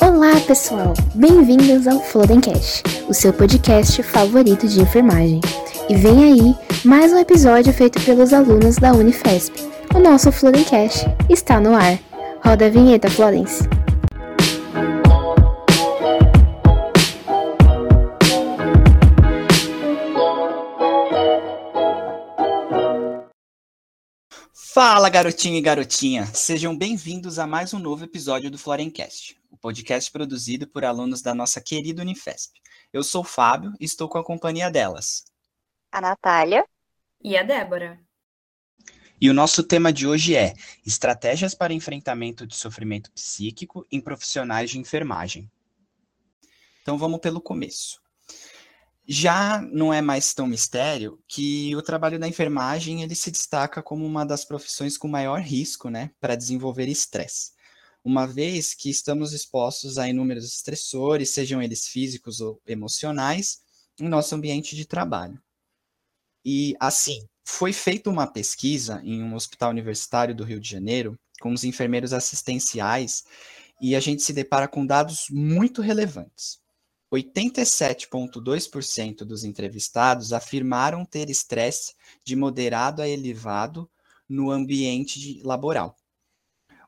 Olá, pessoal! Bem-vindos ao Flodencast, o seu podcast favorito de enfermagem. E vem aí mais um episódio feito pelos alunos da Unifesp. O nosso Flodencast está no ar. Roda a vinheta, Florence. Fala, garotinho e garotinha! Sejam bem-vindos a mais um novo episódio do Florencast, o podcast produzido por alunos da nossa querida Unifesp. Eu sou o Fábio e estou com a companhia delas. A Natália. E a Débora. E o nosso tema de hoje é Estratégias para enfrentamento de sofrimento psíquico em profissionais de enfermagem. Então vamos pelo começo. Já não é mais tão mistério que o trabalho da enfermagem ele se destaca como uma das profissões com maior risco, né, para desenvolver estresse. Uma vez que estamos expostos a inúmeros estressores, sejam eles físicos ou emocionais, em nosso ambiente de trabalho. E assim, foi feita uma pesquisa em um hospital universitário do Rio de Janeiro com os enfermeiros assistenciais e a gente se depara com dados muito relevantes. 87,2% dos entrevistados afirmaram ter estresse de moderado a elevado no ambiente laboral.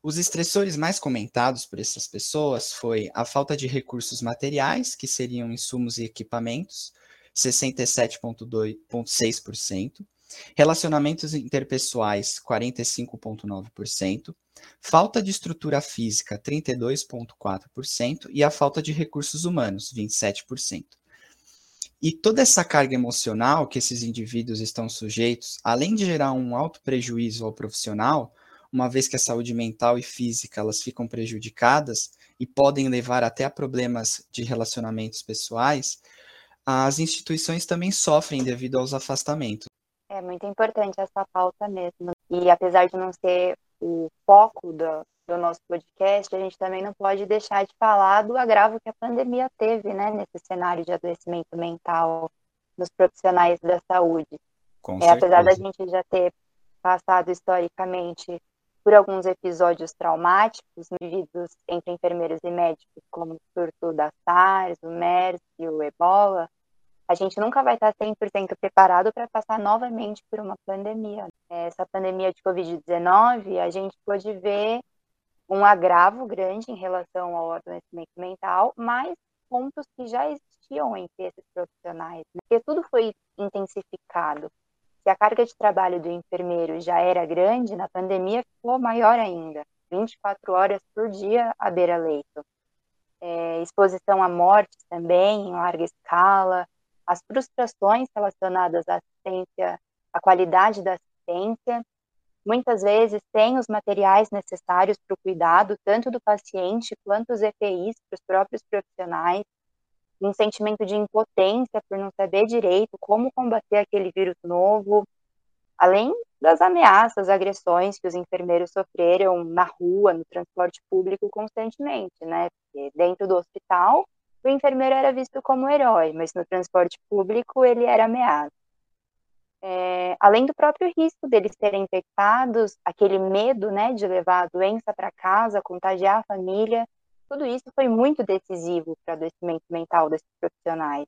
Os estressores mais comentados por essas pessoas foi a falta de recursos materiais, que seriam insumos e equipamentos, 67,6%, relacionamentos interpessoais, 45,9%, falta de estrutura física, 32,4%, e a falta de recursos humanos, 27%. E toda essa carga emocional que esses indivíduos estão sujeitos, além de gerar um alto prejuízo ao profissional, uma vez que a saúde mental e física elas ficam prejudicadas e podem levar até a problemas de relacionamentos pessoais, as instituições também sofrem devido aos afastamentos. É muito importante essa pauta mesmo. E apesar de não ser o foco do, do nosso podcast, a gente também não pode deixar de falar do agravo que a pandemia teve, né, nesse cenário de adoecimento mental nos profissionais da saúde. Com é, apesar da gente já ter passado historicamente por alguns episódios traumáticos vividos entre enfermeiros e médicos, como o surto da SARS, o MERS e o Ebola, a gente nunca vai estar 100% preparado para passar novamente por uma pandemia. Essa pandemia de Covid-19, a gente pôde ver um agravo grande em relação ao adoecimento mental, mas pontos que já existiam entre esses profissionais, né? porque tudo foi intensificado. Se a carga de trabalho do enfermeiro já era grande, na pandemia ficou maior ainda, 24 horas por dia à beira-leito. É, exposição a mortes também, em larga escala, as frustrações relacionadas à assistência, à qualidade da assistência, muitas vezes sem os materiais necessários para o cuidado, tanto do paciente quanto os EPIs para os próprios profissionais, um sentimento de impotência por não saber direito como combater aquele vírus novo, além das ameaças, agressões que os enfermeiros sofreram na rua, no transporte público constantemente, né? Porque dentro do hospital o enfermeiro era visto como herói, mas no transporte público ele era ameaça. É, além do próprio risco deles serem infectados, aquele medo né, de levar a doença para casa, contagiar a família, tudo isso foi muito decisivo para o adoecimento mental desses profissionais.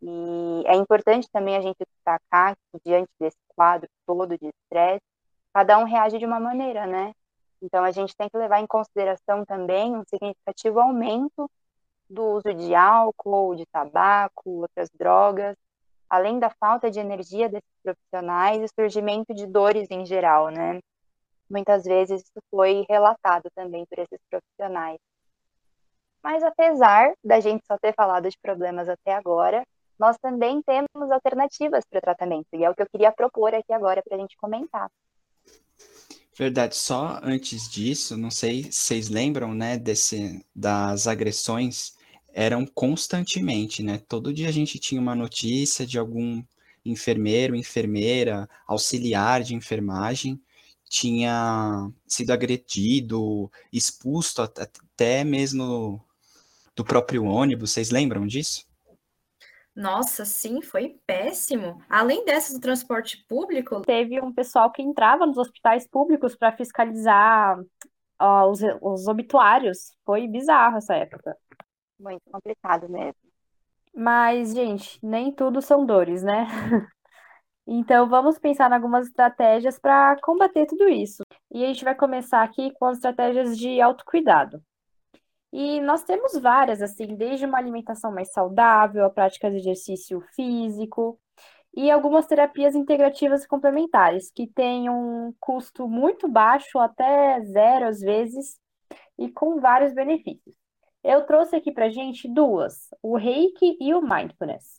E é importante também a gente destacar que, diante desse quadro todo de estresse, cada um reage de uma maneira, né? Então, a gente tem que levar em consideração também um significativo aumento do uso de álcool, de tabaco, outras drogas, além da falta de energia desses profissionais e surgimento de dores em geral, né? Muitas vezes isso foi relatado também por esses profissionais. Mas apesar da gente só ter falado de problemas até agora, nós também temos alternativas para o tratamento, e é o que eu queria propor aqui agora para a gente comentar. Verdade, só antes disso, não sei se vocês lembram, né, desse, das agressões eram constantemente, né? Todo dia a gente tinha uma notícia de algum enfermeiro, enfermeira, auxiliar de enfermagem tinha sido agredido, expulso até mesmo do próprio ônibus. Vocês lembram disso? Nossa, sim, foi péssimo. Além dessas do transporte público, teve um pessoal que entrava nos hospitais públicos para fiscalizar ó, os, os obituários. Foi bizarro essa época. Muito complicado mesmo. Mas, gente, nem tudo são dores, né? Então, vamos pensar em algumas estratégias para combater tudo isso. E a gente vai começar aqui com as estratégias de autocuidado. E nós temos várias, assim, desde uma alimentação mais saudável, a prática de exercício físico e algumas terapias integrativas e complementares, que têm um custo muito baixo, até zero às vezes, e com vários benefícios. Eu trouxe aqui para gente duas, o Reiki e o Mindfulness.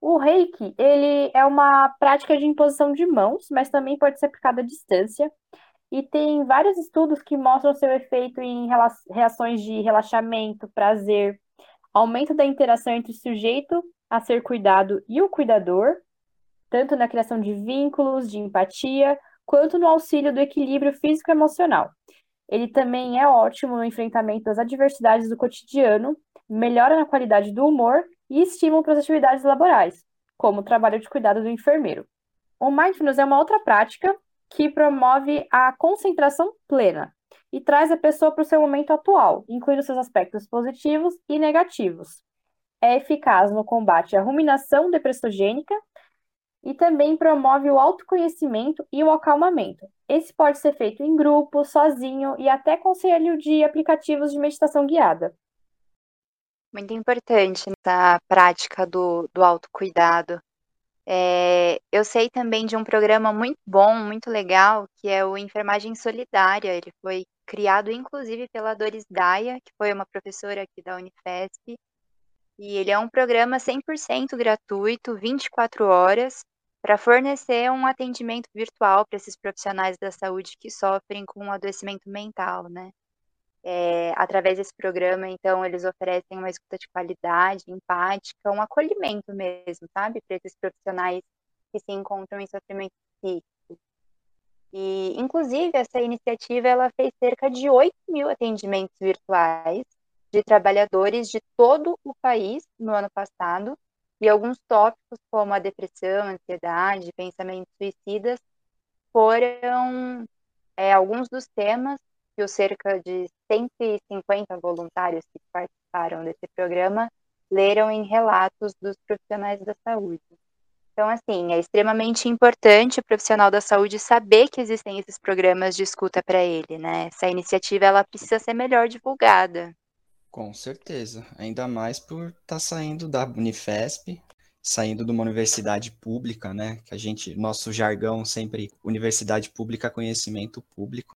O Reiki, ele é uma prática de imposição de mãos, mas também pode ser aplicada à distância. E tem vários estudos que mostram seu efeito em reações de relaxamento, prazer, aumento da interação entre o sujeito a ser cuidado e o cuidador, tanto na criação de vínculos, de empatia, quanto no auxílio do equilíbrio físico e emocional. Ele também é ótimo no enfrentamento das adversidades do cotidiano, melhora na qualidade do humor e estimulam para as atividades laborais, como o trabalho de cuidado do enfermeiro. O mindfulness é uma outra prática que promove a concentração plena e traz a pessoa para o seu momento atual, incluindo seus aspectos positivos e negativos. É eficaz no combate à ruminação depressogênica e também promove o autoconhecimento e o acalmamento. Esse pode ser feito em grupo, sozinho e até conselho de aplicativos de meditação guiada. Muito importante essa prática do, do autocuidado. É, eu sei também de um programa muito bom, muito legal, que é o Enfermagem Solidária. Ele foi criado, inclusive, pela Doris Daia, que foi uma professora aqui da Unifesp. E ele é um programa 100% gratuito, 24 horas, para fornecer um atendimento virtual para esses profissionais da saúde que sofrem com um adoecimento mental, né? É, através desse programa, então, eles oferecem uma escuta de qualidade, empática, um acolhimento mesmo, sabe, para esses profissionais que se encontram em sofrimento psíquico. E, inclusive, essa iniciativa ela fez cerca de 8 mil atendimentos virtuais de trabalhadores de todo o país no ano passado, e alguns tópicos como a depressão, ansiedade, pensamentos suicidas foram é, alguns dos temas que os cerca de 150 voluntários que participaram desse programa leram em relatos dos profissionais da saúde. Então, assim, é extremamente importante o profissional da saúde saber que existem esses programas de escuta para ele, né? Essa iniciativa ela precisa ser melhor divulgada. Com certeza, ainda mais por estar tá saindo da Unifesp, saindo de uma universidade pública, né? Que a gente, nosso jargão sempre universidade pública, conhecimento público.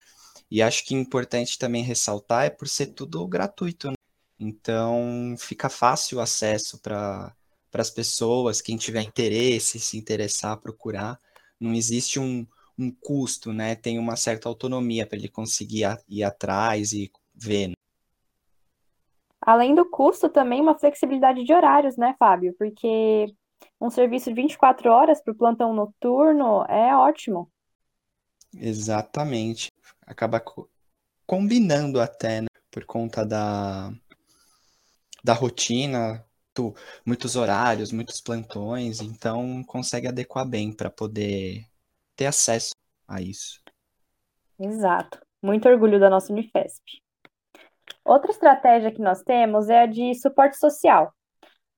E acho que importante também ressaltar é por ser tudo gratuito. Né? Então fica fácil o acesso para as pessoas, quem tiver interesse, se interessar, procurar. Não existe um, um custo, né? Tem uma certa autonomia para ele conseguir ir atrás e ver. Né? Além do custo, também uma flexibilidade de horários, né, Fábio? Porque um serviço de 24 horas para o plantão noturno é ótimo. Exatamente acaba co combinando até, né? Por conta da, da rotina, tu, muitos horários, muitos plantões, então consegue adequar bem para poder ter acesso a isso. Exato. Muito orgulho da nossa Unifesp. Outra estratégia que nós temos é a de suporte social.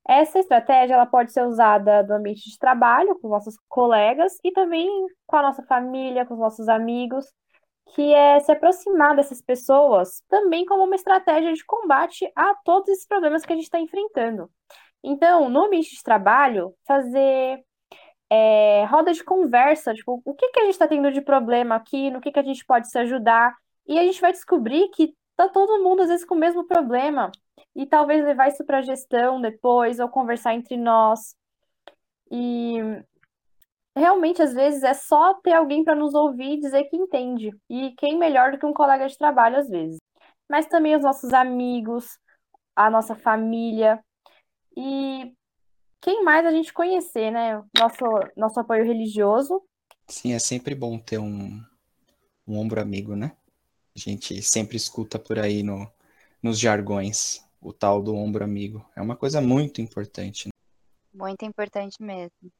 Essa estratégia ela pode ser usada no ambiente de trabalho, com nossos colegas e também com a nossa família, com os nossos amigos, que é se aproximar dessas pessoas também como uma estratégia de combate a todos esses problemas que a gente está enfrentando. Então, no ambiente de trabalho, fazer é, roda de conversa, tipo, o que, que a gente está tendo de problema aqui, no que, que a gente pode se ajudar, e a gente vai descobrir que tá todo mundo, às vezes, com o mesmo problema, e talvez levar isso para gestão depois, ou conversar entre nós. E realmente, às vezes, é só ter alguém para nos ouvir e dizer que entende. E quem melhor do que um colega de trabalho, às vezes. Mas também os nossos amigos, a nossa família. E quem mais a gente conhecer, né? Nosso, nosso apoio religioso. Sim, é sempre bom ter um, um ombro amigo, né? A gente sempre escuta por aí no, nos jargões o tal do ombro amigo. É uma coisa muito importante. Né? Muito importante mesmo.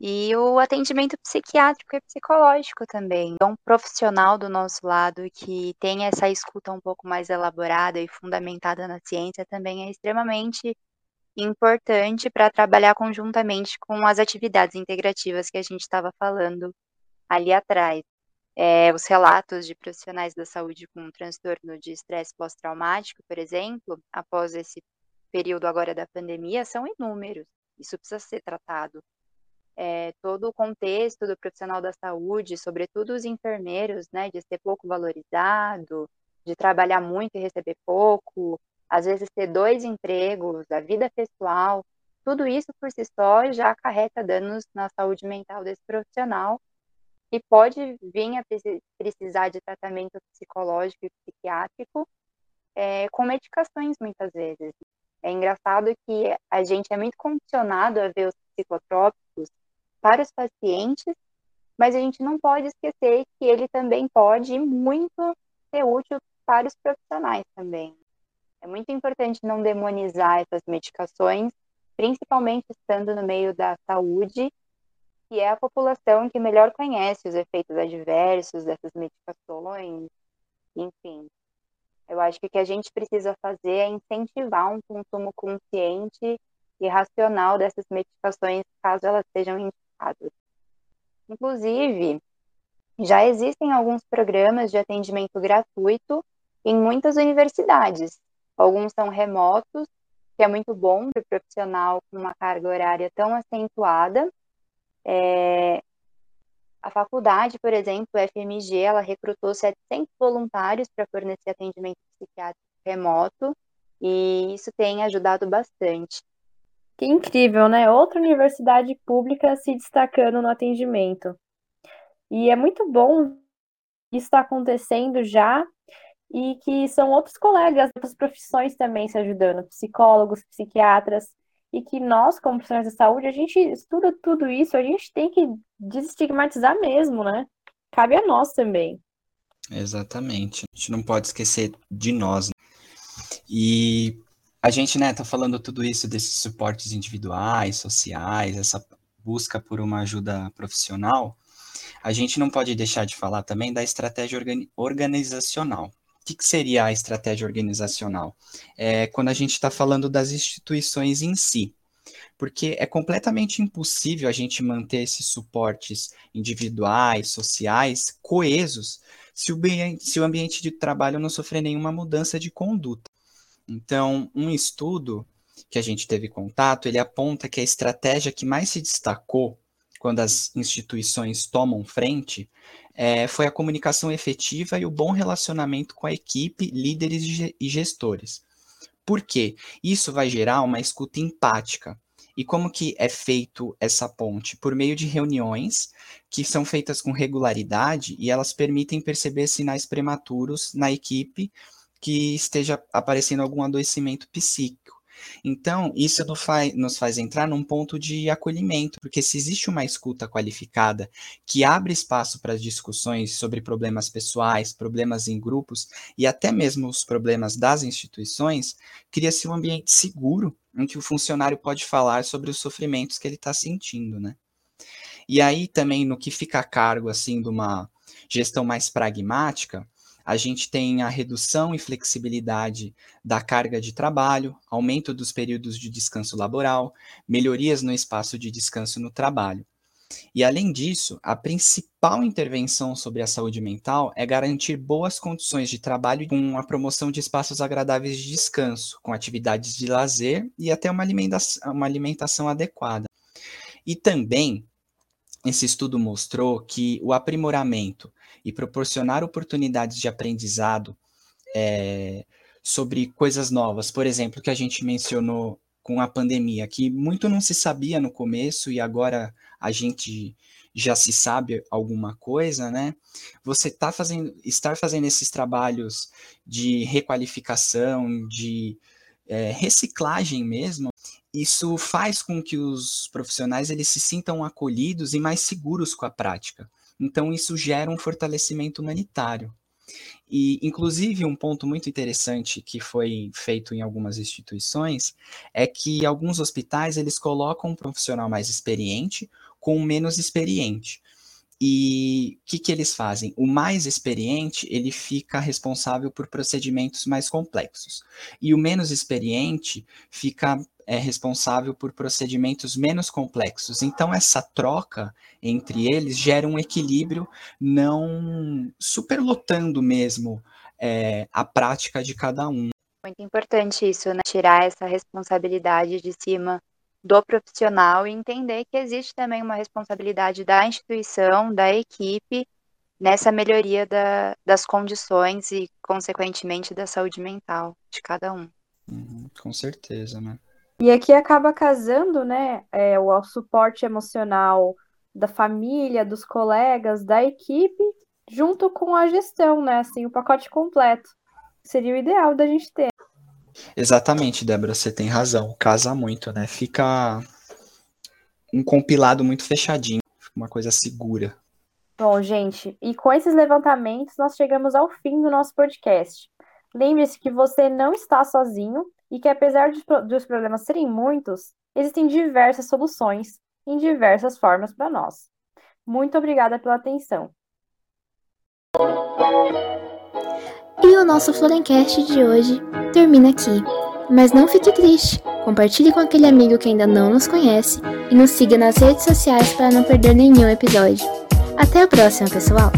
E o atendimento psiquiátrico e psicológico também. É um profissional do nosso lado que tem essa escuta um pouco mais elaborada e fundamentada na ciência também é extremamente importante para trabalhar conjuntamente com as atividades integrativas que a gente estava falando ali atrás. É, os relatos de profissionais da saúde com transtorno de estresse pós-traumático, por exemplo, após esse período agora da pandemia, são inúmeros. Isso precisa ser tratado. É, todo o contexto do profissional da saúde, sobretudo os enfermeiros, né, de ser pouco valorizado, de trabalhar muito e receber pouco, às vezes ter dois empregos, a vida pessoal, tudo isso por si só já acarreta danos na saúde mental desse profissional e pode vir a precisar de tratamento psicológico e psiquiátrico é, com medicações muitas vezes. É engraçado que a gente é muito condicionado a ver os psicotrópicos para os pacientes, mas a gente não pode esquecer que ele também pode muito ser útil para os profissionais também. É muito importante não demonizar essas medicações, principalmente estando no meio da saúde, que é a população que melhor conhece os efeitos adversos dessas medicações, enfim. Eu acho que o que a gente precisa fazer é incentivar um consumo consciente e racional dessas medicações, caso elas sejam indicadas. Inclusive, já existem alguns programas de atendimento gratuito em muitas universidades, Alguns são remotos, que é muito bom para o profissional com uma carga horária tão acentuada. É... A faculdade, por exemplo, a FMG, ela recrutou 700 voluntários para fornecer atendimento psiquiátrico remoto, e isso tem ajudado bastante. Que incrível, né? Outra universidade pública se destacando no atendimento. E é muito bom isso está acontecendo já e que são outros colegas, outras profissões também se ajudando, psicólogos, psiquiatras, e que nós, como profissionais da saúde, a gente estuda tudo isso, a gente tem que desestigmatizar mesmo, né? Cabe a nós também. Exatamente. A gente não pode esquecer de nós. Né? E a gente, né, tá falando tudo isso desses suportes individuais, sociais, essa busca por uma ajuda profissional. A gente não pode deixar de falar também da estratégia organizacional, que, que seria a estratégia organizacional? É quando a gente está falando das instituições em si. Porque é completamente impossível a gente manter esses suportes individuais, sociais, coesos, se o, se o ambiente de trabalho não sofrer nenhuma mudança de conduta. Então, um estudo que a gente teve contato, ele aponta que a estratégia que mais se destacou quando as instituições tomam frente é, foi a comunicação efetiva e o bom relacionamento com a equipe, líderes e gestores. Por quê? Isso vai gerar uma escuta empática. E como que é feito essa ponte? Por meio de reuniões que são feitas com regularidade e elas permitem perceber sinais prematuros na equipe que esteja aparecendo algum adoecimento psíquico. Então, isso nos faz, entrar num ponto de acolhimento, porque se existe uma escuta qualificada que abre espaço para as discussões sobre problemas pessoais, problemas em grupos e até mesmo os problemas das instituições, cria-se um ambiente seguro em que o funcionário pode falar sobre os sofrimentos que ele está sentindo, né? E aí também no que fica a cargo assim de uma gestão mais pragmática, a gente tem a redução e flexibilidade da carga de trabalho, aumento dos períodos de descanso laboral, melhorias no espaço de descanso no trabalho. E além disso, a principal intervenção sobre a saúde mental é garantir boas condições de trabalho com a promoção de espaços agradáveis de descanso, com atividades de lazer e até uma alimentação, uma alimentação adequada. E também esse estudo mostrou que o aprimoramento e proporcionar oportunidades de aprendizado é, sobre coisas novas, por exemplo, que a gente mencionou com a pandemia, que muito não se sabia no começo e agora a gente já se sabe alguma coisa, né? Você tá fazendo, estar fazendo esses trabalhos de requalificação, de é, reciclagem mesmo, isso faz com que os profissionais eles se sintam acolhidos e mais seguros com a prática. Então isso gera um fortalecimento humanitário. E, inclusive, um ponto muito interessante que foi feito em algumas instituições é que alguns hospitais eles colocam um profissional mais experiente com o menos experiente. E o que, que eles fazem? O mais experiente, ele fica responsável por procedimentos mais complexos. E o menos experiente fica é, responsável por procedimentos menos complexos. Então, essa troca entre eles gera um equilíbrio, não superlotando mesmo é, a prática de cada um. Muito importante isso, né? Tirar essa responsabilidade de cima do profissional e entender que existe também uma responsabilidade da instituição, da equipe, nessa melhoria da, das condições e, consequentemente, da saúde mental de cada um. Uhum, com certeza, né? E aqui acaba casando, né, é, o, o suporte emocional da família, dos colegas, da equipe, junto com a gestão, né, assim, o pacote completo. Seria o ideal da gente ter. Exatamente, Débora, você tem razão. Casa muito, né? Fica um compilado muito fechadinho, uma coisa segura. Bom, gente, e com esses levantamentos nós chegamos ao fim do nosso podcast. Lembre-se que você não está sozinho e que apesar de, dos problemas serem muitos, existem diversas soluções em diversas formas para nós. Muito obrigada pela atenção. E o nosso Florencast de hoje termina aqui. Mas não fique triste, compartilhe com aquele amigo que ainda não nos conhece e nos siga nas redes sociais para não perder nenhum episódio. Até a próxima, pessoal!